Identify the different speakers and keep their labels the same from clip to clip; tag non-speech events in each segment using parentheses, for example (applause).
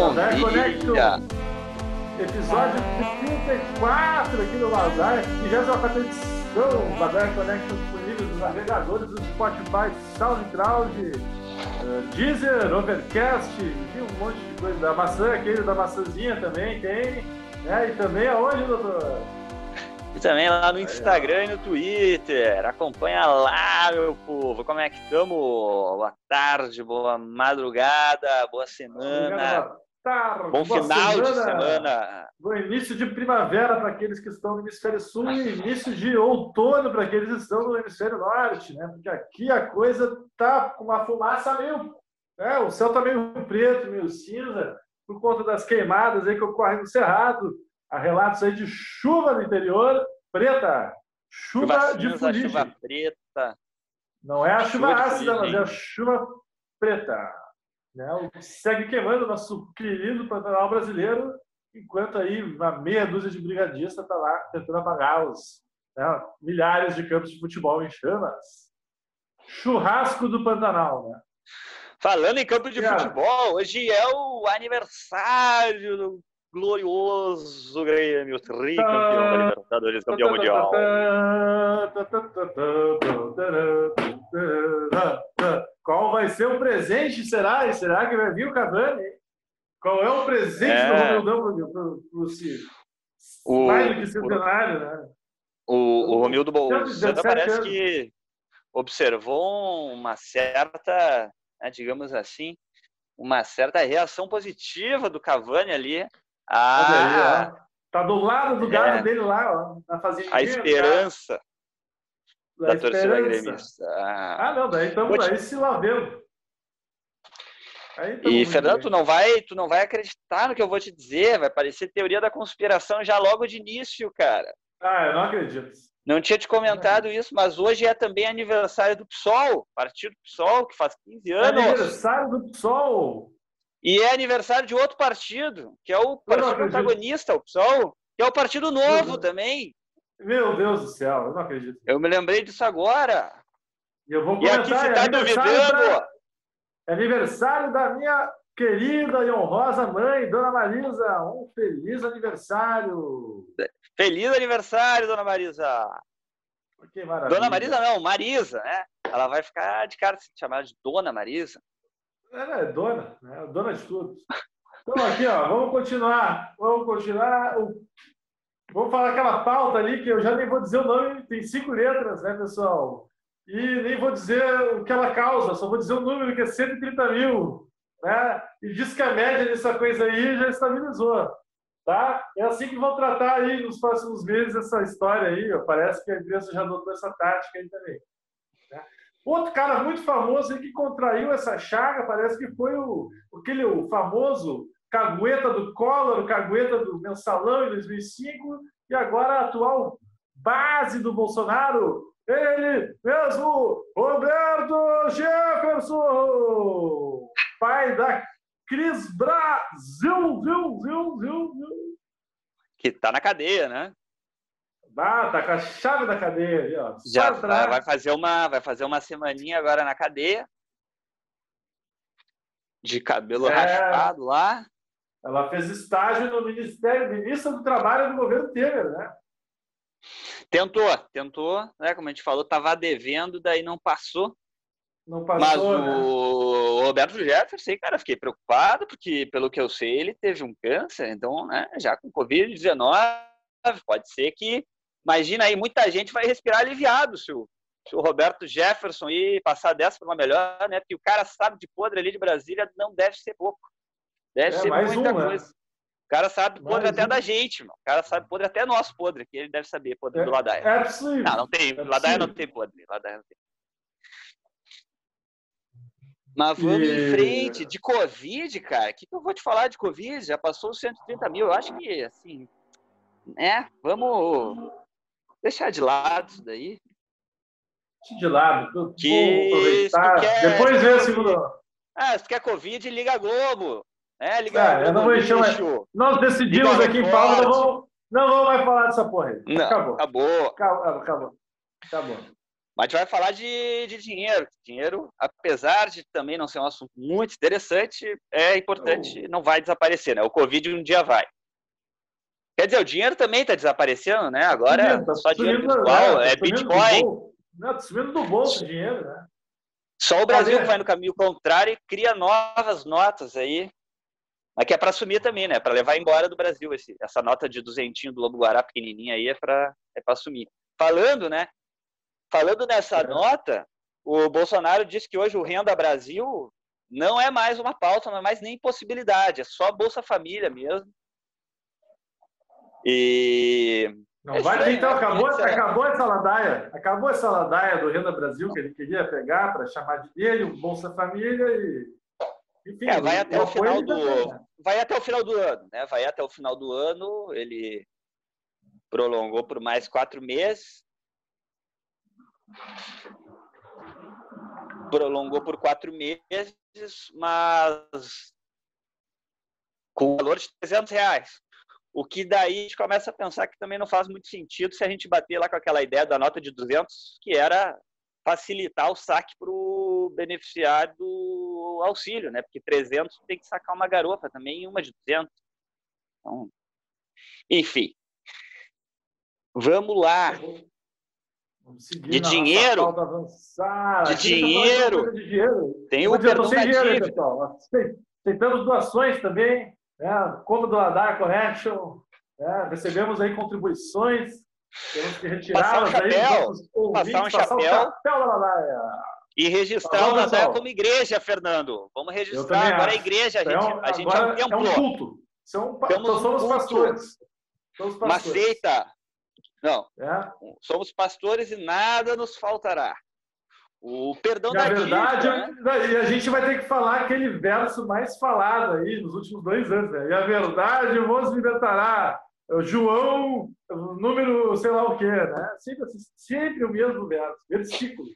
Speaker 1: Bom
Speaker 2: Lazar Connection. episódio 34 aqui no Lazar, 24 edição, Lazar Connection disponível nos navegadores do Spotify, SoundCloud, eh, Deezer, Overcast, e um monte de coisa. Da maçã, aquele da maçãzinha também tem. né? E também aonde, doutor?
Speaker 1: E também lá no Instagram e no Twitter. Acompanha lá, meu povo. Como é que estamos? Boa tarde, boa madrugada, boa semana.
Speaker 2: Boa tarde,
Speaker 1: Bom
Speaker 2: boa
Speaker 1: final de semana.
Speaker 2: Bom início de primavera para aqueles que estão no hemisfério sul e início de outono para aqueles que estão no hemisfério norte, né? Porque aqui a coisa tá com uma fumaça meio. É, o céu tá meio preto, meio cinza, por conta das queimadas aí que ocorrem no Cerrado. Há relatos aí de chuva no interior, preta. Chuva,
Speaker 1: Chuva
Speaker 2: de fuligem.
Speaker 1: chuva preta.
Speaker 2: Não é a chuva,
Speaker 1: Chuva
Speaker 2: ácida, mas é a chuva preta. Né? O que segue queimando o nosso querido Pantanal brasileiro, enquanto aí uma meia dúzia de brigadistas está lá tentando apagar os né, milhares de campos de futebol em chamas. Churrasco do Pantanal, né?
Speaker 1: Falando em campo de futebol, hoje é o aniversário do glorioso Grêmio, tricampeão da Libertadores, campeão mundial.
Speaker 2: Qual vai ser o presente, será? Será que vai vir o Cavani? Qual é o presente
Speaker 1: É.
Speaker 2: do Romildão para o
Speaker 1: O-
Speaker 2: mais do que centenário, né?
Speaker 1: O, o Romildo Bolsonaro
Speaker 2: 17
Speaker 1: parece
Speaker 2: anos.
Speaker 1: que observou uma certa, né, digamos assim, uma certa reação positiva do Cavani ali a,
Speaker 2: aí. Tá do lado do gado
Speaker 1: É.
Speaker 2: dele lá, ó, na fazendinha.
Speaker 1: a esperança
Speaker 2: tá?
Speaker 1: da torcida gremista.
Speaker 2: Ah, não, daí estamos
Speaker 1: te-
Speaker 2: aí se tamo
Speaker 1: E, Fernando, tu não, vai, tu não vai acreditar no que eu vou te dizer, vai parecer teoria da conspiração já logo de início, cara.
Speaker 2: Ah, eu não acredito.
Speaker 1: Não tinha te comentado isso, mas hoje é também aniversário do PSOL, partido PSOL, que faz 15 anos.
Speaker 2: Aniversário do PSOL.
Speaker 1: E é aniversário de outro partido, que é o partido protagonista, o PSOL, que é o Partido Novo
Speaker 2: Uhum.
Speaker 1: também.
Speaker 2: Meu Deus do céu, eu não acredito.
Speaker 1: Eu me lembrei disso agora.
Speaker 2: E eu vou
Speaker 1: E aqui
Speaker 2: comentar,
Speaker 1: se
Speaker 2: é
Speaker 1: tá
Speaker 2: aniversário
Speaker 1: duvidando,
Speaker 2: da- é aniversário da minha querida e honrosa mãe, Dona Marisa. Um feliz aniversário.
Speaker 1: feliz aniversário, dona Marisa.
Speaker 2: Que maravilha.
Speaker 1: Dona Marisa não, Marisa, né? Ela vai ficar de cara se chamar de Dona Marisa.
Speaker 2: Ela é dona, né? Dona de tudo. Então, aqui, ó, vamos continuar. Vamos continuar. O- Vamos falar aquela pauta ali que eu já nem vou dizer o nome, tem cinco letras, né, pessoal? E nem vou dizer o que ela causa, só vou dizer o número, que é 130 mil. Né? E diz que a média dessa coisa aí já estabilizou. Tá? É assim que vão tratar aí nos próximos meses essa história aí. Parece que a imprensa já adotou essa tática aí também. né? Outro cara muito famoso aí que contraiu essa chaga, parece que foi o, aquele o famoso cagueta do Collor, cagueta do Mensalão em 2005, e agora a atual base do Bolsonaro, ele mesmo, Roberto Jefferson, pai da Cris Brasil, viu, viu, viu, viu.
Speaker 1: Que tá na cadeia, né?
Speaker 2: Ah, tá com a chave da cadeia ali, ó.
Speaker 1: Já
Speaker 2: atrás.
Speaker 1: vai fazer uma, vai fazer uma semaninha agora na cadeia. De cabelo
Speaker 2: É.
Speaker 1: raspado lá.
Speaker 2: Ela fez estágio no Ministério, ministra do Trabalho do governo Temer, né?
Speaker 1: Tentou, tentou, né? Como a gente falou, tava devendo, daí não passou.
Speaker 2: Não
Speaker 1: Mas
Speaker 2: passou, né?
Speaker 1: o Roberto Jefferson, cara, fiquei preocupado, porque pelo que eu sei, ele teve um câncer, então, né, já com Covid-19, pode ser que, imagina aí, muita gente vai respirar aliviado se o, se o Roberto Jefferson ir passar dessa para uma melhor, né, porque o cara sabe de podre ali de Brasília, não deve ser pouco, deve
Speaker 2: É,
Speaker 1: ser muita
Speaker 2: um, né?
Speaker 1: coisa. O cara sabe podre
Speaker 2: Mais
Speaker 1: até
Speaker 2: um.
Speaker 1: da gente, mano. o cara sabe podre até nosso podre, que ele deve saber podre do Ladaia.
Speaker 2: É possível.
Speaker 1: Não, não tem.
Speaker 2: É
Speaker 1: Ladaia não tem podre. Ladaia não tem. Mas vamos
Speaker 2: E-
Speaker 1: em frente. De Covid, cara, o que, que eu vou te falar de Covid? Já passou os 130 mil. Eu acho que, assim, né? Vamos deixar de lado isso daí.
Speaker 2: de lado.
Speaker 1: Que
Speaker 2: aproveitar.
Speaker 1: quer-
Speaker 2: Depois vem a segunda.
Speaker 1: Ah, se tu quer Covid, liga a Globo. Né? Liga
Speaker 2: Ah,
Speaker 1: a
Speaker 2: eu não vou
Speaker 1: lixo.
Speaker 2: Nós decidimos aqui em
Speaker 1: Record.
Speaker 2: Palma, não vamos, Não vamos mais falar dessa porra aí.
Speaker 1: Não,
Speaker 2: acabou.
Speaker 1: Acabou.
Speaker 2: Acabou. Acabou. acabou.
Speaker 1: Mas a gente vai falar de, de dinheiro. Dinheiro, apesar de também não ser um assunto muito interessante, é importante, não vai desaparecer, né? O Covid um dia vai. Quer dizer, o dinheiro também está desaparecendo, né? Agora tá só dinheiro virtual,
Speaker 2: né?
Speaker 1: é, é Bitcoin.
Speaker 2: Não, tá sumindo do bolso o dinheiro, né?
Speaker 1: Só o Brasil que vai no caminho contrário e cria novas notas aí. Mas que é para sumir também, né? Para levar embora do Brasil esse, essa nota de duzentinho do Lobo Guará pequenininha aí é para é para sumir. Falando, né? Falando nessa é. nota, o Bolsonaro disse que hoje o Renda Brasil não é mais uma pauta, não é mais nem possibilidade, é só Bolsa Família mesmo. E
Speaker 2: não é vai ter, então, acabou, acabou essa ladaia. Acabou essa ladaia do Renda Brasil que ele queria pegar para chamar de dele, o Bolsa Família e.
Speaker 1: Enfim, é, vai até o final do. Né? Vai até o final do ano, né? Vai até o final do ano, ele prolongou por mais quatro meses. Prolongou por quatro meses, mas com valor de 300 reais. O que daí a gente começa a pensar que também não faz muito sentido se a gente bater lá com aquela ideia da nota de 200, que era facilitar o saque para o beneficiário do auxílio, né? Porque 300 tem que sacar uma garofa também e uma de 200. Então, enfim. Vamos lá. de dinheiro. De dinheiro. de dinheiro. Tem o perdão da dívida.
Speaker 2: Aceitamos doações também né? Como do Adar Correction, né? recebemos aí contribuições, temos que retirá-las
Speaker 1: aí passar um chapéu, chapéu e registrar o Nadar como igreja, Fernando. Vamos registrar agora a igreja, a gente, é um, a gente
Speaker 2: é um É um culto. São, então somos pastores. Somos
Speaker 1: pastores. Seita. Não. É? Somos pastores e nada nos faltará. O perdão
Speaker 2: e da verdade, dívida, né? E a gente vai ter que falar aquele verso mais falado aí nos últimos dois anos. Né? E a verdade vos libertará. João, número sei lá o quê, né? Sempre, sempre o mesmo verso, versículo.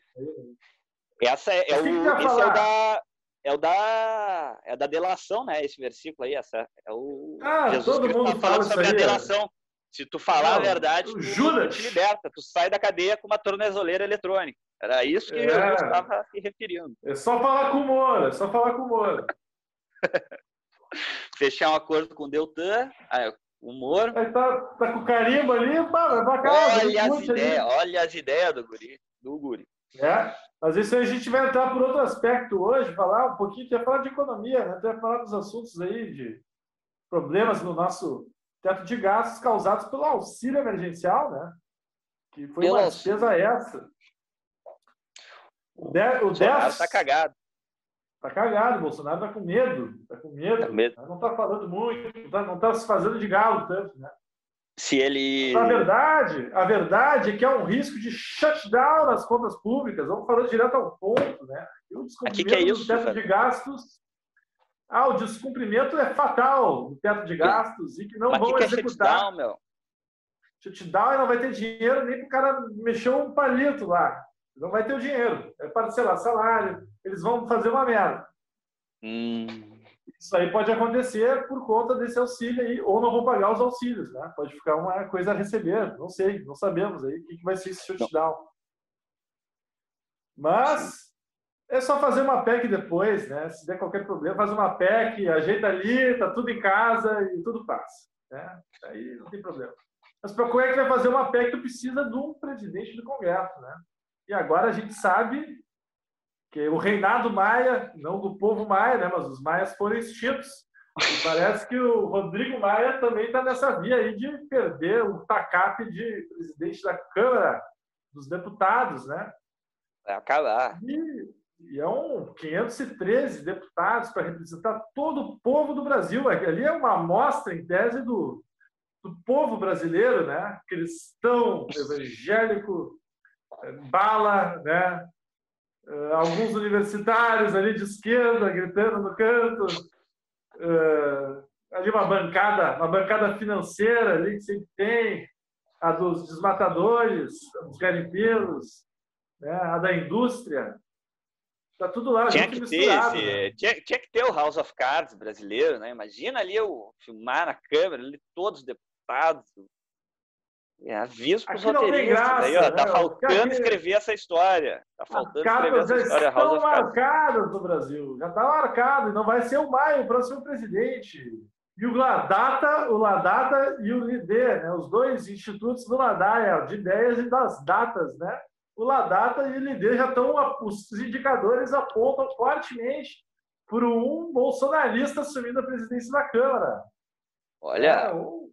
Speaker 1: Essa é, é o, é o da é o da é da delação, né? Esse versículo aí, essa é o
Speaker 2: ah, Jesus todo Cristo mundo tá fala sobre
Speaker 1: a delação. Se tu falar a verdade, tu, Judas. tu te liberta, tu sai da cadeia com uma tornezeleira eletrônica. Era isso que é. eu estava se referindo.
Speaker 2: É só falar com o Moura, é só falar com o Moura. (laughs)
Speaker 1: Fechar um acordo com o Deltan, o Moro.
Speaker 2: Aí tá, tá com carimbo ali, vai pra
Speaker 1: casa. Olha as ideias, olha as ideias do guri. Do guri.
Speaker 2: É, mas isso aí a gente vai entrar por outro aspecto hoje, falar um pouquinho, até falar de economia, né? até falar dos assuntos aí de problemas no nosso teto de gastos causados pelo auxílio emergencial, né? Que foi pelo uma despesa essa
Speaker 1: o, o Bolsonaro está cagado.
Speaker 2: Está cagado, o Bolsonaro está com medo. Está com medo. Tá medo. Não está falando muito, não está tá se fazendo de galo tanto, né?
Speaker 1: Se ele.
Speaker 2: A verdade, a verdade é que há um risco de shutdown nas contas públicas. Vamos falar direto ao ponto, né?
Speaker 1: E o descumprimento que que é isso,
Speaker 2: do teto cara? de gastos. Ah, o descumprimento é fatal do teto de gastos e que não Mas vão que executar. É shutdown, meu? Shutdown e não vai ter dinheiro nem para o cara mexer um palito lá. Não vai ter o dinheiro. É parcelar salário. Eles vão fazer uma merda.
Speaker 1: Hum.
Speaker 2: Isso aí pode acontecer por conta desse auxílio aí, ou não vão pagar os auxílios, né? Pode ficar uma coisa a receber. Não sei, não sabemos aí o que vai ser esse shutdown. Mas é só fazer uma PEC depois, né? Se der qualquer problema, faz uma PEC, ajeita ali, tá tudo em casa e tudo passa. Né? Aí não tem problema. Mas para como é que vai fazer uma PEC, tu precisa de um presidente do Congresso, né? E agora a gente sabe que o reinado maia, não do povo maia, né, mas os maias foram extintos. E parece que o Rodrigo Maia também está nessa via aí de perder o tacape de presidente da Câmara dos Deputados, né?
Speaker 1: Vai acabar.
Speaker 2: E, e é um 513 deputados para representar todo o povo do Brasil. Ali é uma amostra, em tese, do, do povo brasileiro, né? Cristão, evangélico, bala, né? Uh, alguns universitários ali de esquerda gritando no canto, uh, ali uma bancada, uma bancada financeira ali que sempre tem, a dos desmatadores, dos garimpeiros, né? a da indústria, Tá tudo lá,
Speaker 1: tinha que ter esse, né? tinha, tinha, que ter o House of Cards brasileiro, né? Imagina ali eu filmar na câmera ali todos os deputados, É, aviso para os roteiristas. Graça, aí, ó, tá né? faltando escrever essa história. Tá faltando escrever essa história.
Speaker 2: Já estão marcadas no Brasil. Já está marcado. E não vai ser o Maio o próximo presidente. E o Ladata, o Ladata e o LIDE, né? os dois institutos do Ladaia, de ideias e das datas, né? O Ladata e o LIDE já estão, os indicadores apontam fortemente para um bolsonarista assumindo a presidência da Câmara.
Speaker 1: Olha. É, um...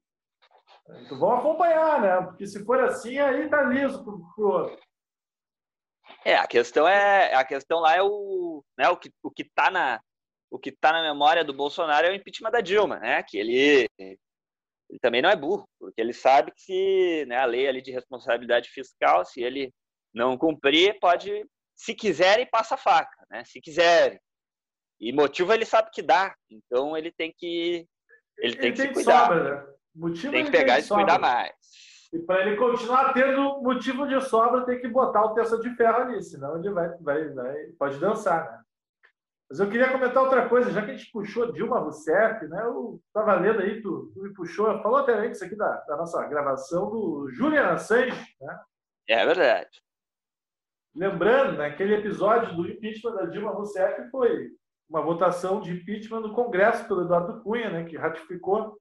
Speaker 2: Então vamos acompanhar, né? Porque se for assim, aí tá liso pro, pro
Speaker 1: É, a questão é a questão lá é o, né, o que o que tá na o que tá na memória do Bolsonaro é o impeachment da Dilma, né? Que ele ele também não é burro, porque ele sabe que se né, a lei ali de responsabilidade fiscal, se ele não cumprir, pode, se quiserem, passa a faca, né? Se quiserem. E motivo ele sabe que dá, então ele tem que ele, ele tem que se cuidar. Sobra, né? Motivo tem que pegar e se cuidar mais.
Speaker 2: E para ele continuar tendo motivo de sobra, tem que botar o terço de ferro ali, senão ele vai, vai, vai pode dançar, né? Mas eu queria comentar outra coisa, já que a gente puxou Dilma Rousseff, né? Eu estava lendo aí, tu, tu, me puxou, falou até antes aqui da, da nossa gravação do Julian Assange, né?
Speaker 1: É verdade.
Speaker 2: Lembrando, né, aquele episódio do impeachment da Dilma Rousseff foi uma votação de impeachment no Congresso pelo Eduardo Cunha, né, que ratificou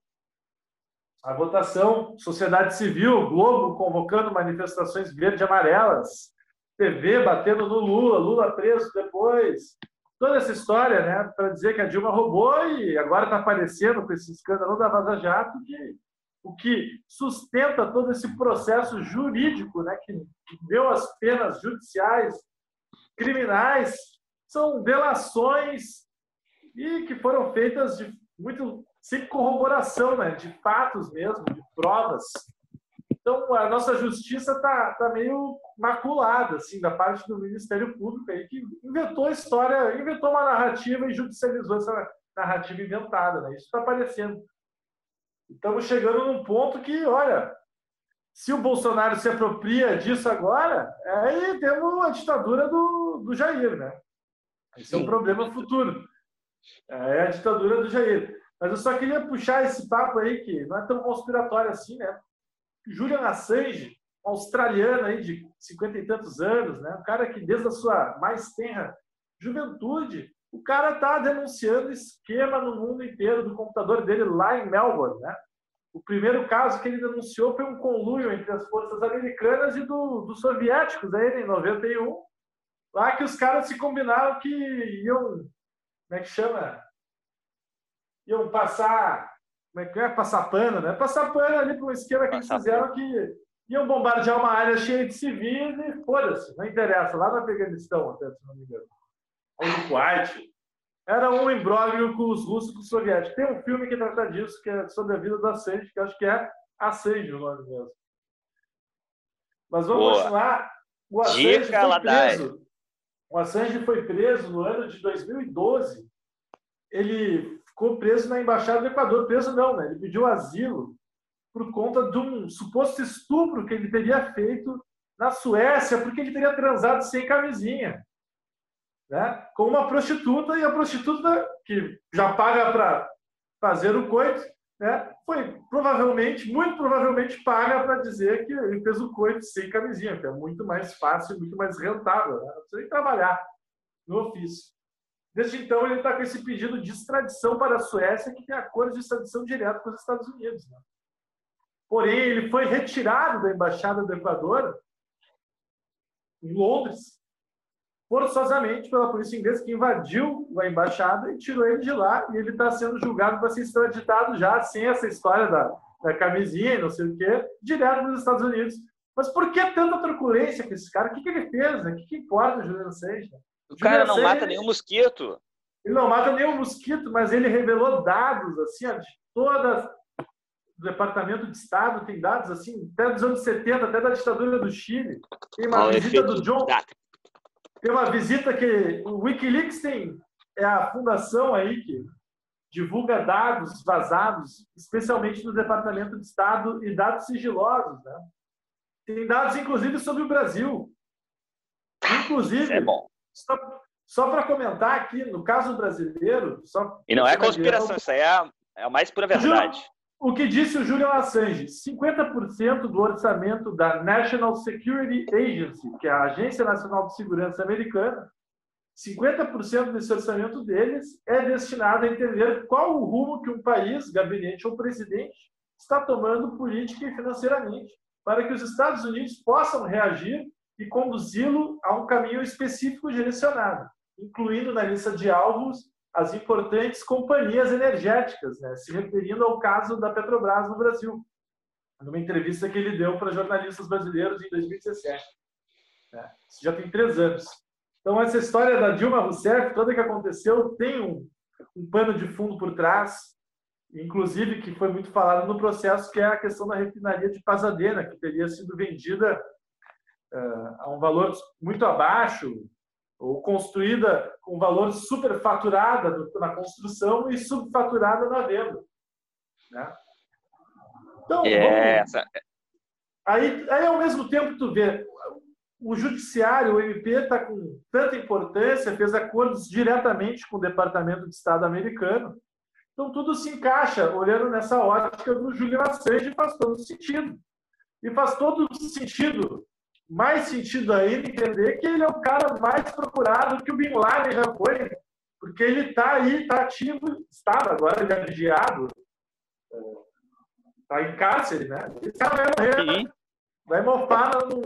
Speaker 2: a votação. Sociedade Civil, Globo convocando manifestações verde amarelas, TV batendo no Lula, Lula preso depois. Toda essa história, né, para dizer que a Dilma roubou e agora está aparecendo com esse escândalo da Vaza Jato, que o que sustenta todo esse processo jurídico, né, que deu as penas judiciais criminais são delações e que foram feitas de muito sem corroboração, né, de fatos mesmo, de provas. Então a nossa justiça está tá meio maculada assim da parte do Ministério Público aí que inventou a história, inventou uma narrativa e judicializou essa narrativa inventada, né? Isso está aparecendo. Estamos chegando num ponto que, olha, se o Bolsonaro se apropria disso agora, aí temos a ditadura do, do Jair, né? Esse é um problema futuro. É a ditadura do Jair. Mas eu só queria puxar esse papo aí, que não é tão conspiratório assim, né? Julian Assange, australiano aí de cinquenta e tantos anos, né? Um cara que desde a sua mais tenra juventude, o cara está denunciando esquema no mundo inteiro do computador dele lá em Melbourne, né? O primeiro caso que ele denunciou foi um conluio entre as forças americanas e do, dos soviéticos, aí, em 91, Lá que os caras se combinaram que iam, como é que chama? Iam passar, como é que é? Passar pano, né? Passar pano ali para um esquema que eles fizeram que iam bombardear uma área cheia de civis e foda-se, não interessa, lá no Afeganistão, até, se não me engano. Ou no Kuwait. Era um imbróglio com os russos e com os soviéticos. Tem um filme que trata disso, que é sobre a vida do Assange, que acho que é Assange o nome mesmo. Mas vamos Boa. continuar. O Assange Dica foi preso. O Assange foi preso no ano de 2012. Ele ficou preso na embaixada do Equador. Preso não, né? Ele pediu asilo por conta de um suposto estupro que ele teria feito na Suécia, porque ele teria transado sem camisinha. Né? Com uma prostituta, e a prostituta, que já paga para fazer o coito, né? foi provavelmente, muito provavelmente, paga para dizer que ele fez o coito sem camisinha, que é muito mais fácil, muito mais rentável. Né? Nem trabalhar no ofício. Desde então, ele está com esse pedido de extradição para a Suécia, que tem acordo de extradição direto com os Estados Unidos. Né? Porém, ele foi retirado da embaixada do Equador, em Londres, forçosamente pela polícia inglesa que invadiu a embaixada e tirou ele de lá. E ele está sendo julgado para ser extraditado já, sem essa história da, da camisinha e não sei o quê, direto nos Estados Unidos. Mas por que tanta truculência com esse cara? O que, que ele fez? Né? O que, que importa o Juliano Assange?
Speaker 1: O cara não mata nenhum mosquito.
Speaker 2: Ele não mata nenhum mosquito, mas ele revelou dados assim, de todas o Departamento de Estado tem dados assim, até dos anos 70, até da ditadura do Chile. Tem uma visita do John, tem uma visita que o WikiLeaks tem é a fundação aí que divulga dados vazados, especialmente do Departamento de Estado e dados sigilosos, né? Tem dados inclusive sobre o Brasil. Inclusive, isso
Speaker 1: é bom.
Speaker 2: Só, só para comentar aqui, no caso brasileiro, só
Speaker 1: E não é conspiração, isso aí é, é a mais pura verdade.
Speaker 2: o que disse o Julian Assange: 50% do orçamento da National Security Agency, que é a Agência Nacional de Segurança Americana, 50% desse orçamento deles é destinado a entender qual o rumo que um país, gabinete ou presidente está tomando política e financeiramente, para que os Estados Unidos possam reagir e conduzi-lo a um caminho específico direcionado, incluindo na lista de alvos as importantes companhias energéticas, né? se referindo ao caso da Petrobras no Brasil, numa entrevista que ele deu para jornalistas brasileiros em 2017. Né? Isso já tem três anos. Então, essa história da Dilma Rousseff, toda que aconteceu, tem um, um pano de fundo por trás, inclusive que foi muito falado no processo, que é a questão da refinaria de Pasadena, que teria sido vendida a um valor muito abaixo, ou construída com valor superfaturada na construção e subfaturada na venda. Né? Então,
Speaker 1: é, essa...
Speaker 2: aí, aí, ao mesmo tempo, tu vê, o judiciário, o MP, está com tanta importância, fez acordos diretamente com o Departamento de Estado americano. Então, tudo se encaixa, olhando nessa ótica do Julian Assange, faz todo sentido. E faz todo sentido mais sentido ainda entender que ele é o cara mais procurado que o Bin Laden já foi, porque ele está aí, está ativo, estava agora, ele é vigiado, está em cárcere, né? Esse cara vai morrer, Sim. vai mofar no,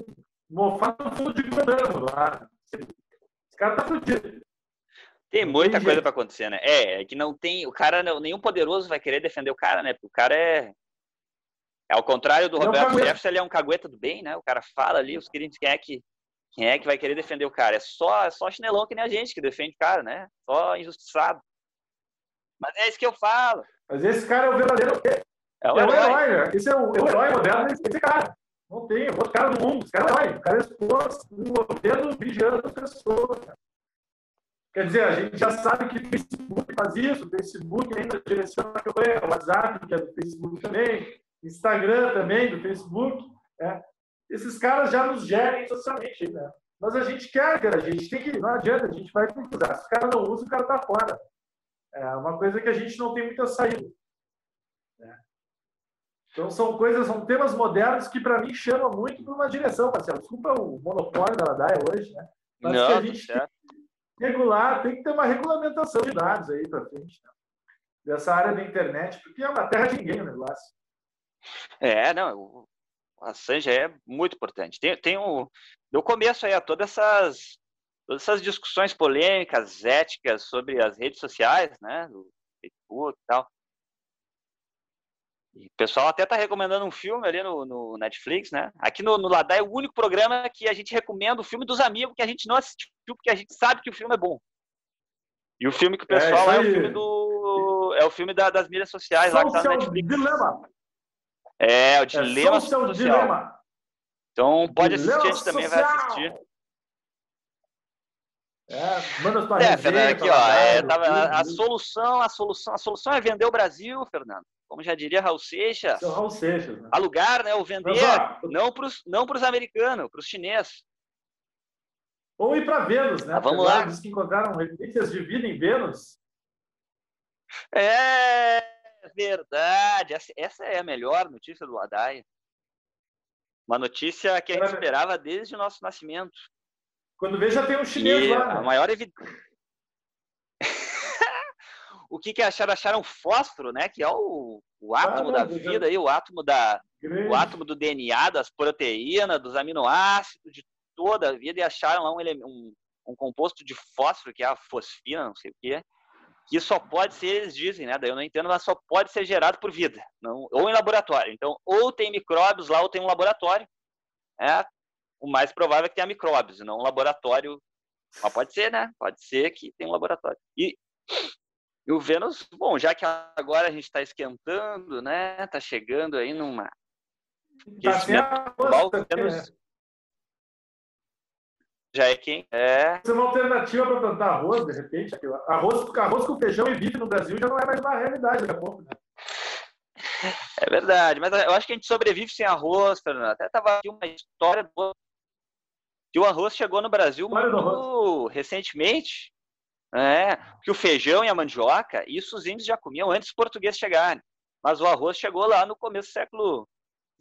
Speaker 2: mofar no fundo de Guantánamo lá. Esse cara tá fudido.
Speaker 1: Tem muita coisa para acontecer, né? É, é que não tem. O cara, nenhum poderoso vai querer defender o cara, né? Porque o cara é ao contrário do Roberto Jefferson, ele é um cagueta do bem, né? O cara fala ali, os queridos, quem é que quem é que vai querer defender o cara? É só, é só chinelão que nem a gente que defende o cara, né? Só injustiçado. Mas é isso que eu falo.
Speaker 2: Mas esse cara é o verdadeiro. É o, é herói. herói né? Esse é o, é o herói moderno, esse cara. Não tem outro cara do mundo. Esse cara é herói. O cara é exposto no governo vigiando as pessoas. Quer dizer, a gente já sabe que o Facebook faz isso, o Facebook ainda direciona a campanha, o WhatsApp, que é do Facebook também, Instagram também, do Facebook. Né? Esses caras já nos gerem socialmente, né? Mas a gente quer, cara, a gente tem que. Não adianta, a gente vai ter que usar. Se o cara não usa, o cara tá fora. É uma coisa que a gente não tem muita saída. Né? Então são coisas, são temas modernos que para mim chamam muito para uma direção, Marcelo. Desculpa o monopólio da Ladaia hoje, né? Mas não, que a gente tem que regular, tem que ter uma regulamentação de dados aí para frente, né? dessa área da internet, porque é uma terra de ninguém o negócio.
Speaker 1: É, não, o Assange é muito importante. Tem, tem um, eu começo aí a todas essas, todas essas discussões polêmicas, éticas sobre as redes sociais, né, do Facebook e tal. E o pessoal até tá recomendando um filme ali no, no Netflix, né? Aqui no, no Ladai é o único programa que a gente recomenda o filme dos amigos que a gente não assistiu, porque a gente sabe que o filme é bom. E o filme que o é, pessoal é, é o filme do. É o filme da, das mídias sociais lá que tá no Netflix. Dilema. É, o é dilema é social. Dilema. Então pode dilema assistir, a gente também vai assistir.
Speaker 2: É, manda tua
Speaker 1: é, Fernando, aqui, ó, é, tava, a, a, solução, a solução, a solução é vender o Brasil, Fernando. Como já diria Raul Seixas.
Speaker 2: Raul Seixas. Né?
Speaker 1: Alugar, né? Ou vender, Mas, não para os não pros americanos, para os chineses.
Speaker 2: Ou ir para Vênus, né?
Speaker 1: Ah, vamos lá.
Speaker 2: Diz que encontraram evidências de vida em Vênus.
Speaker 1: É, verdade. Essa é a melhor notícia do Ladaia. Uma notícia que a gente esperava desde o nosso nascimento.
Speaker 2: Quando vê, já tem um chinês e lá.
Speaker 1: A né? maior evidência. (laughs) o que, que acharam? Acharam fósforo, né? Que é o, o átomo ah, da vida, aí, o átomo da, o átomo do DNA, das proteínas, dos aminoácidos, de toda a vida, e acharam lá um, um, um composto de fósforo, que é a fosfina, não sei o quê, que só pode ser, eles dizem, né? Daí eu não entendo, mas só pode ser gerado por vida, não, ou em laboratório. Então, ou tem micróbios lá, ou tem um laboratório. É, o mais provável é que tenha micróbios, não um laboratório. Mas pode ser, né? Pode ser que tem um laboratório. E, e o Vênus, bom, já que agora a gente está esquentando, né? Está chegando aí numa.
Speaker 2: Tá global, Vênus,
Speaker 1: já é quem é.
Speaker 2: Isso é uma alternativa para plantar arroz, de repente. Arroz, arroz com feijão e bife no Brasil já não é mais uma realidade daqui a pouco, né?
Speaker 1: É verdade, mas eu acho que a gente sobrevive sem arroz, Fernando. Até tava aqui uma história do... que o arroz chegou no Brasil muito recentemente. É, que o feijão e a mandioca, isso os índios já comiam antes dos portugueses chegarem. Mas o arroz chegou lá no começo do século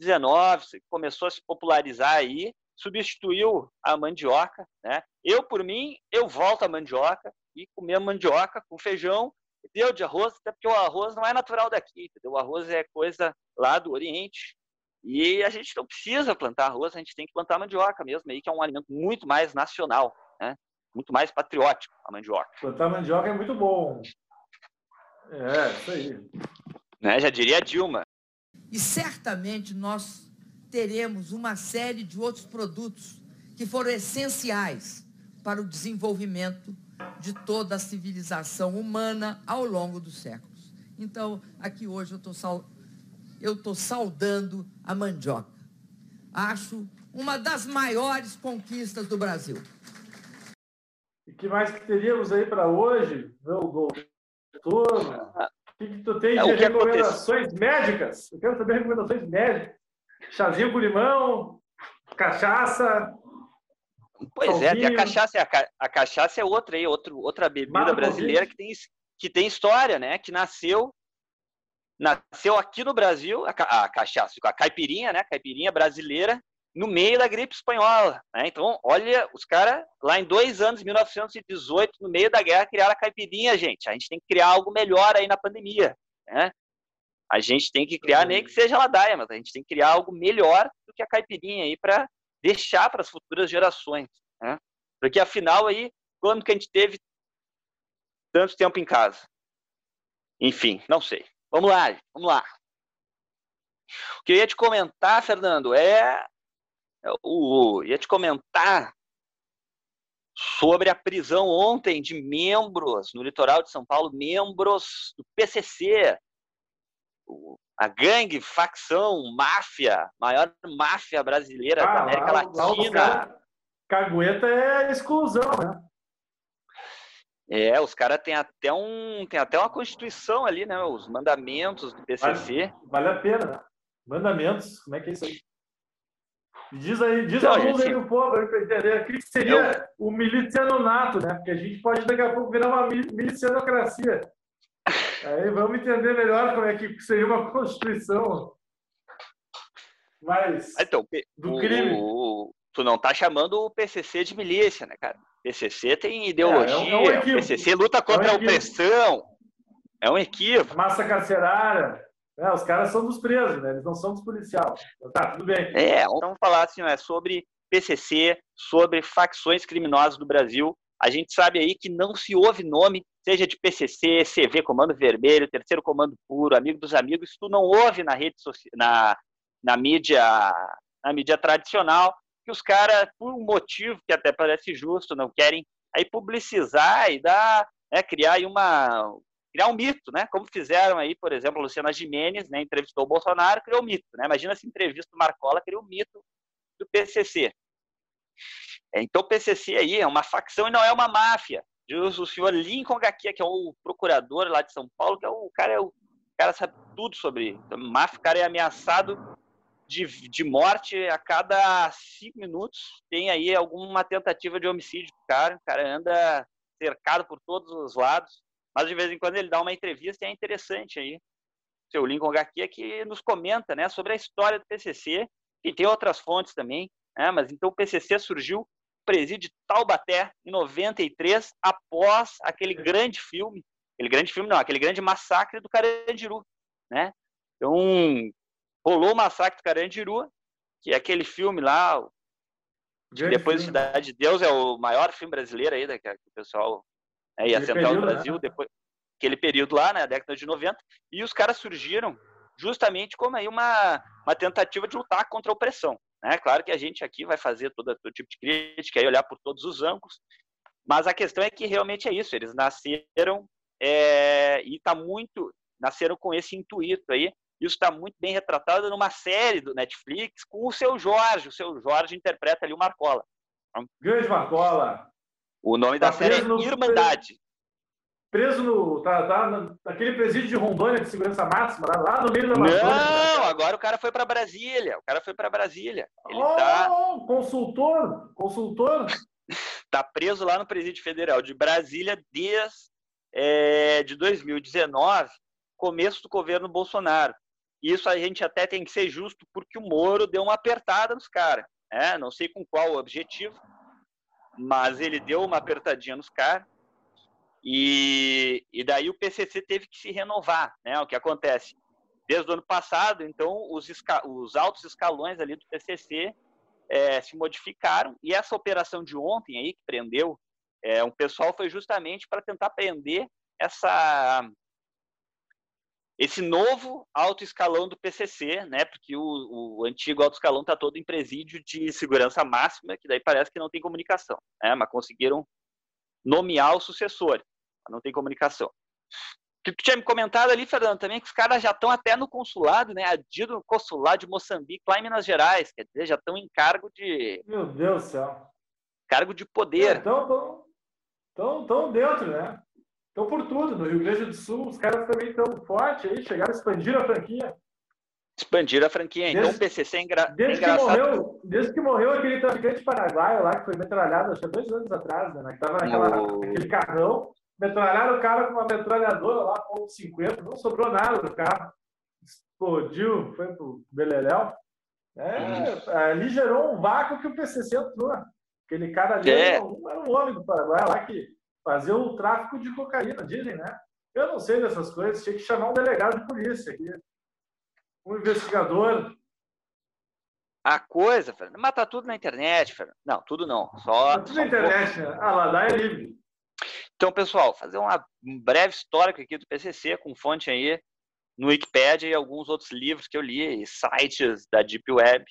Speaker 1: XIX, começou a se popularizar aí, substituiu a mandioca, né? Eu, por mim, eu volto à mandioca e comer mandioca com feijão, deu de arroz, até porque o arroz não é natural daqui, entendeu? O arroz é coisa lá do Oriente, e a gente não precisa plantar arroz, a gente tem que plantar mandioca mesmo, aí, que é um alimento muito mais nacional, né? muito mais patriótico, a mandioca.
Speaker 2: Plantar mandioca é muito bom. É, isso aí.
Speaker 1: Né? Já diria a Dilma.
Speaker 3: E certamente nós teremos uma série de outros produtos que foram essenciais para o desenvolvimento de toda a civilização humana ao longo dos séculos. Então, aqui hoje eu estou sal... saudando a mandioca. Acho uma das maiores conquistas do Brasil.
Speaker 2: E que mais que teríamos aí para hoje, meu doutor? O que, que tu tem é, de recomendações acontece? médicas? Eu quero saber recomendações médicas. Chazinho com limão, cachaça.
Speaker 1: Pois é, a cachaça, a, a cachaça é outra aí, outro, outra bebida brasileira que tem, que tem história, né? Que nasceu nasceu aqui no Brasil, a, a cachaça, a caipirinha, né? Caipirinha brasileira, no meio da gripe espanhola. Né? Então, olha, os caras, lá em dois anos, 1918, no meio da guerra, criaram a caipirinha, gente. A gente tem que criar algo melhor aí na pandemia. Né? A gente tem que criar, nem que seja ladaia, mas a gente tem que criar algo melhor do que a caipirinha aí para deixar para as futuras gerações. Né? Porque, afinal, aí, quando que a gente teve tanto tempo em casa? Enfim, não sei. Vamos lá, vamos lá. O que eu ia te comentar, Fernando, é o, ia te comentar sobre a prisão ontem de membros no litoral de São Paulo, membros do PCC, a gangue, facção, máfia, maior máfia brasileira ah, da América lá, Latina. Lá
Speaker 2: cagueta é exclusão, né?
Speaker 1: É, os caras têm até um, tem até uma constituição ali, né? Os mandamentos do PCC.
Speaker 2: Vale, vale a pena. Né? Mandamentos, como é que é isso aí? Diz aí, diz a luz aí um pouco para entender o que seria o miliciano nato, né? Porque a gente pode daqui a pouco virar uma milicianocracia. Aí vamos entender melhor como é que seria uma constituição mais
Speaker 1: então, do crime. O, tu não tá chamando o PCC de milícia, né, cara? O PCC tem ideologia, é, é um, é um o PCC luta contra é um a opressão. É um equívoco.
Speaker 2: Massa carcerária. É, os caras são dos presos, né? Eles não são dos policiais. Tá, tudo bem.
Speaker 1: É, vamos falar assim, é sobre PCC, sobre facções criminosas do Brasil. A gente sabe aí que não se ouve nome, seja de PCC, CV, Comando Vermelho, Terceiro Comando Puro, Amigo dos Amigos, isso tu não ouve na rede social, na, na mídia, na mídia tradicional, que os caras, por um motivo que até parece justo, não querem aí publicizar e dar, né, criar uma, criar um mito, né? Como fizeram aí, por exemplo, a Luciana Gimenez, né, entrevistou o Bolsonaro, criou um mito, né? Imagina se entrevista o Marcola, criou um mito do PCC. É, então o PCC aí é uma facção e não é uma máfia. O senhor Lincoln Gaquia, que é o procurador lá de São Paulo, que é o, cara, é o, o cara sabe tudo sobre então, máfia, o cara é ameaçado de, de morte a cada cinco minutos. Tem aí alguma tentativa de homicídio do cara, o cara anda cercado por todos os lados. Mas de vez em quando ele dá uma entrevista e é interessante aí. Seu Lincoln HQ que nos comenta né, sobre a história do PCC, e tem outras fontes também, né, mas então o PCC surgiu presídio de Taubaté em 93, após aquele grande filme, aquele grande filme não, aquele grande massacre do Carandiru, né? Então, rolou o massacre do Carandiru, que é aquele filme lá, depois filme. Cidade de Deus é o maior filme brasileiro aí, né, que o pessoal né, e a Central do Brasil, né? depois aquele período lá, na né, década de 90, e os caras surgiram justamente como aí uma, uma tentativa de lutar contra a opressão. Né? Claro que a gente aqui vai fazer todo, todo tipo de crítica e olhar por todos os ângulos, mas a questão é que realmente é isso, eles nasceram é, e está muito, nasceram com esse intuito aí, isso está muito bem retratado numa série do Netflix com o seu Jorge, o seu Jorge interpreta ali o Marcola.
Speaker 2: Grande Marcola!
Speaker 1: O nome tá da série é Irmandade.
Speaker 2: Preso no. Tá, tá naquele presídio de Rondônia de segurança máxima, lá no meio da Amazônia.
Speaker 1: Não, agora o cara foi para Brasília. O cara foi para Brasília. Ele oh, tá.
Speaker 2: Consultor! Consultor! (laughs)
Speaker 1: tá preso lá no Presídio Federal de Brasília desde é, de 2019. começo do governo Bolsonaro. Isso a gente até tem que ser justo, porque o Moro deu uma apertada nos caras. Né? Não sei com qual objetivo, mas ele deu uma apertadinha nos caras. E, e daí o PCC teve que se renovar. Né? O que acontece? Desde o ano passado, então, os, os altos escalões ali do PCC é, se modificaram. E essa operação de ontem aí, que prendeu é, um pessoal, foi justamente para tentar prender essa esse novo alto escalão do PCC, né? Porque o, o antigo alto escalão está todo em presídio de segurança máxima, que daí parece que não tem comunicação, né? Mas conseguiram nomear o sucessor, não tem comunicação. Que tu tinha me comentado ali, Fernando, também que os caras já estão até no consulado, né? Adido no consulado de Moçambique, lá em Minas Gerais, quer dizer, já estão em cargo de.
Speaker 2: Meu Deus do céu.
Speaker 1: Cargo de poder.
Speaker 2: Então, estão dentro, né? Estão por tudo. No Rio Grande do Sul, os caras também estão fortes aí, chegaram a expandir a franquia.
Speaker 1: Expandir a franquia. Então, desde, então o PCC é, engra...
Speaker 2: desde é engraçado. Que morreu, desde que morreu aquele traficante paraguaio lá, que foi metralhado, acho que dois anos atrás, né? Que estava naquele carrão. Metralharam o cara com uma metralhadora lá, ponto .50, não sobrou nada do carro. Explodiu, foi pro Beleléu. É, ali gerou um vácuo que o PCC entrou. Aquele cara ali é. era, um, era um homem do Paraguai lá que fazer o tráfico de cocaína, dizem, né? Eu não sei dessas coisas, tinha que chamar um delegado de polícia aqui, um investigador.
Speaker 1: A coisa, Fernando, mas tá tudo na internet, Fernando. Não, tudo não. Só,
Speaker 2: tá tudo na internet, né? Ah, lá dá é livre.
Speaker 1: Então, pessoal, fazer uma, um breve histórico aqui do PCC, com fonte aí no Wikipedia e alguns outros livros que eu li, e sites da Deep Web.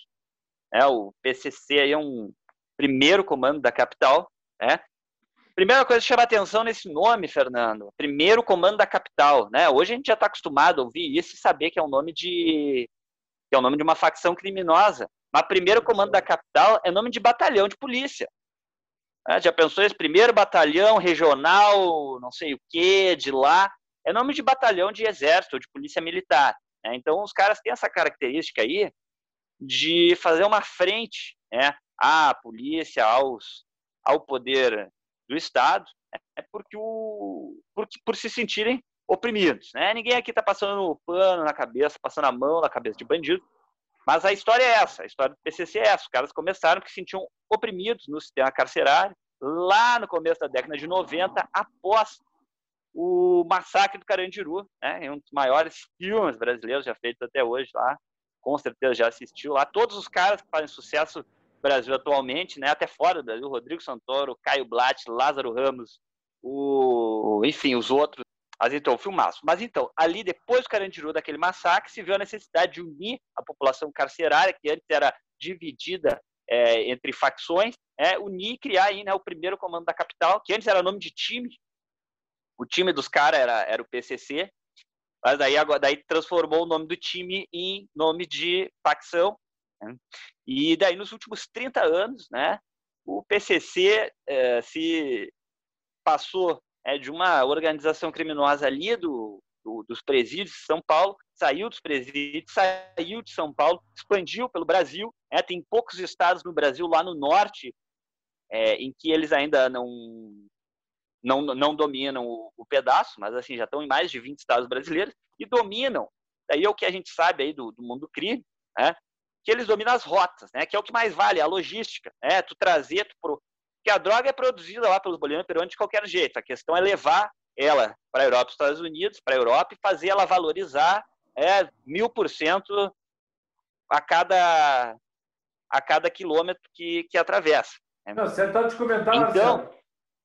Speaker 1: É, o PCC aí é um primeiro comando da capital, né? Primeira coisa que chama atenção nesse nome, Fernando, primeiro comando da capital, né? Hoje a gente já está acostumado a ouvir isso e saber que é o um nome de que é o nome de uma facção criminosa. Mas primeiro comando da capital é nome de batalhão de polícia. É, já pensou esse primeiro batalhão regional, não sei o que, de lá, é nome de batalhão de exército, de polícia militar. Né? Então os caras têm essa característica aí de fazer uma frente né, à polícia, aos, ao poder do Estado, é porque, o, por, por se sentirem oprimidos. Né? Ninguém aqui está passando o pano na cabeça, passando a mão na cabeça de bandido, mas a história é essa, a história do PCC é essa. Os caras começaram porque se sentiam oprimidos no sistema carcerário, lá no começo da década de 90, após o massacre do Carandiru, né? um dos maiores filmes brasileiros já feitos até hoje lá, com certeza já assistiu lá. Todos os caras que fazem sucesso Brasil atualmente, né, até fora do Brasil, Rodrigo Santoro, Caio Blatt, Lázaro Ramos, o, enfim, os outros. Mas então, filmaço. Mas então, ali depois do Carandiru, daquele massacre, se viu a necessidade de unir a população carcerária, que antes era dividida é, entre facções, é, unir e criar aí, né, o primeiro comando da capital, que antes era nome de time. O time dos caras era, era o PCC, mas daí, agora, daí transformou o nome do time em nome de facção né? E daí, nos últimos 30 anos, né, o PCC é, se passou é, de uma organização criminosa ali do, do, dos presídios de São Paulo, saiu dos presídios, saiu de São Paulo, expandiu pelo Brasil. É, tem poucos estados no Brasil, lá no norte, é, em que eles ainda não, não, não dominam o, o, pedaço, mas assim já estão em mais de 20 estados brasileiros e dominam. Daí é o que a gente sabe aí do, do mundo do crime, né? que eles dominam as rotas, né? Que é o que mais vale, a logística, né? Tu trazer, tu pro... porque a droga é produzida lá pelos bolivianos peruanos de qualquer jeito. A questão é levar ela para a Europa, Estados Unidos, para a Europa e fazer ela valorizar é mil por cento a cada a cada quilômetro que, que atravessa.
Speaker 2: Né? Não, você está te comentando então,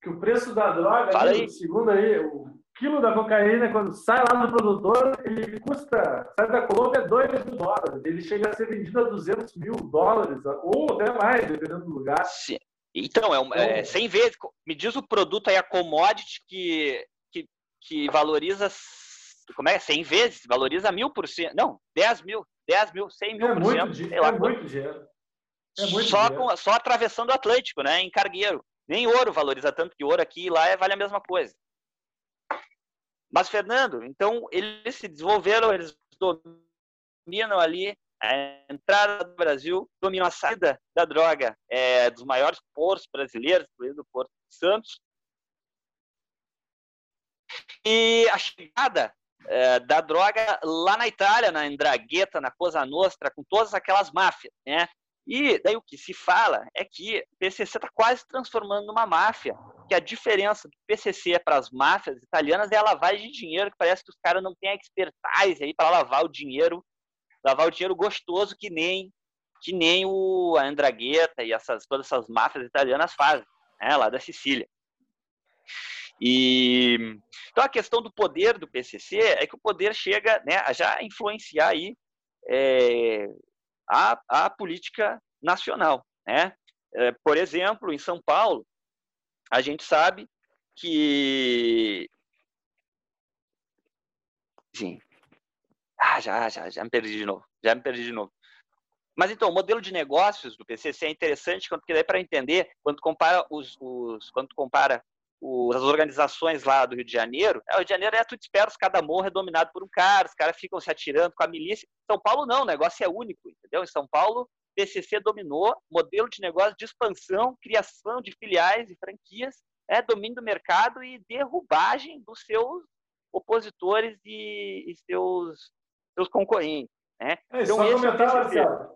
Speaker 2: que o preço da droga, aí, segundo aí, o quilo da cocaína, quando sai lá do produtor, ele custa, sai da Colômbia, 2 mil dólares. Ele chega a ser vendido a 200 mil dólares, ou até mais, dependendo do lugar.
Speaker 1: Sim. Então, é, um, é 100 então, vezes. Me diz o produto aí, a commodity, que, que, que valoriza. Como é? 100 vezes? Valoriza mil por cento. Não, 10 mil. 10 mil, 100 mil
Speaker 2: é
Speaker 1: por
Speaker 2: muito, cento. É, lá, muito dinheiro.
Speaker 1: É muito só, dinheiro. Com, só atravessando o Atlântico, né? Em cargueiro. Nem ouro valoriza tanto que ouro aqui e lá é, vale a mesma coisa. Mas, Fernando, então eles se desenvolveram, eles dominam ali a entrada do Brasil, dominam a saída da droga é, dos maiores portos brasileiros, incluindo o Porto de Santos. E a chegada é, da droga lá na Itália, na Andrangheta, na Cosa Nostra, com todas aquelas máfias, né? E daí o que se fala é que o PCC está quase transformando numa máfia, que a diferença do PCC para as máfias italianas é a lavagem de dinheiro, que parece que os caras não têm expertise aí para lavar o dinheiro, lavar o dinheiro gostoso que nem que nem o a Andrangheta e essas todas essas máfias italianas fazem, né, lá da Sicília. E então a questão do poder do PCC é que o poder chega, né, a já influenciar aí é, a, a política nacional, né? É, por exemplo, em São Paulo, a gente sabe que sim, ah, já, já, já me perdi de novo, já me perdi de novo. Mas então, o modelo de negócios do PCC é interessante, porque daí para entender, quando compara os, os quando compara os, as organizações lá do Rio de Janeiro, é, o Rio de Janeiro é tudo espera, cada morro é dominado por um cara, os caras ficam se atirando com a milícia. São Paulo não, o negócio é único, entendeu? Em São Paulo, PCC dominou, modelo de negócio de expansão, criação de filiais e franquias, é domínio do mercado e derrubagem dos seus opositores e, e seus, seus concorrentes. Né?
Speaker 2: É, então, só comentar, Marcelo,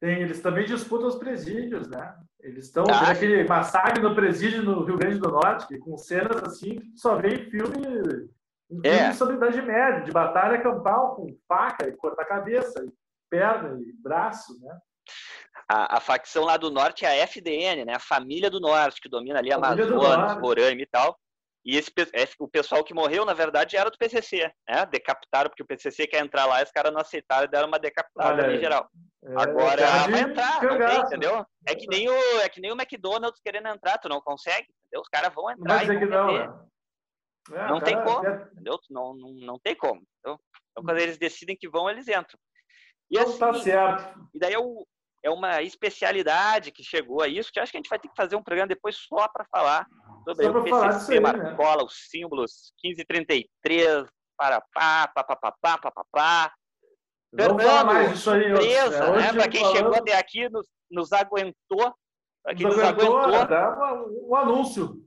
Speaker 2: tem, eles também disputam os presídios, né? Eles estão ah, aquele massacre no presídio no Rio Grande do Norte, que, com cenas assim, que só vê em filme, em é. filme sobre Idade Média, de batalha campal, com faca e corta-cabeça, e perna e braço, né?
Speaker 1: A, a, facção lá do norte é a FDN, né? A família do norte, que domina ali a Amazonas, Roraima e tal. E esse, é, o pessoal que morreu, na verdade, era do PCC, né? Decapitaram, porque o PCC quer entrar lá e os caras não aceitaram e deram uma decapitada em geral. É, Agora é vai entrar, não tem, entendeu? É que, nem o, é que nem o McDonald's querendo entrar, tu não consegue, entendeu? Os caras vão entrar
Speaker 2: não
Speaker 1: e vão
Speaker 2: não,
Speaker 1: é, não tem como, entendeu? Não, não, não tem como. Entendeu? Então, quando eles decidem que vão, eles entram.
Speaker 2: E não tá assim, tá certo.
Speaker 1: E daí é, o, é uma especialidade que chegou a isso, que acho que a gente vai ter que fazer um programa depois só para falar sobre o PCC, Marcola, né? os símbolos 1533, para pá, pá, pá, pá, pá, pá, pá, pá.
Speaker 2: Fernando, mais isso aí,
Speaker 1: surpresa, é, né? Para quem falando... chegou até aqui, nos, nos aguentou. Para quem nos, nos aguentou,
Speaker 2: aguentou um, um anúncio.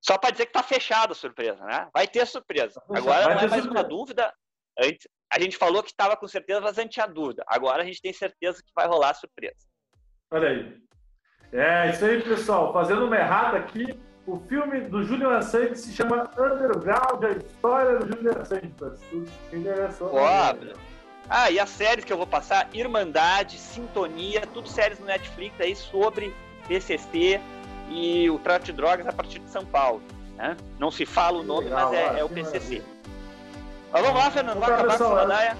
Speaker 1: Só para dizer que está fechado a surpresa, né? Vai ter surpresa. Agora não é mais surpresa. uma dúvida. Antes, a gente falou que estava com certeza, mas a gente tinha dúvida. Agora a gente tem certeza que vai rolar surpresa.
Speaker 2: Olha aí. É, isso aí, pessoal. Fazendo uma errada aqui, o filme do Júlio Assange se chama Underground, a história do Júlio Assange.
Speaker 1: Pobre. Ah, e as séries que eu vou passar, Irmandade, Sintonia, tudo séries no Netflix aí sobre PCC e o tráfico de drogas a partir de São Paulo. Né? Não se fala o nome, Legal, mas é, é o PCC. Mas vamos lá, Fernando, vai acabar com a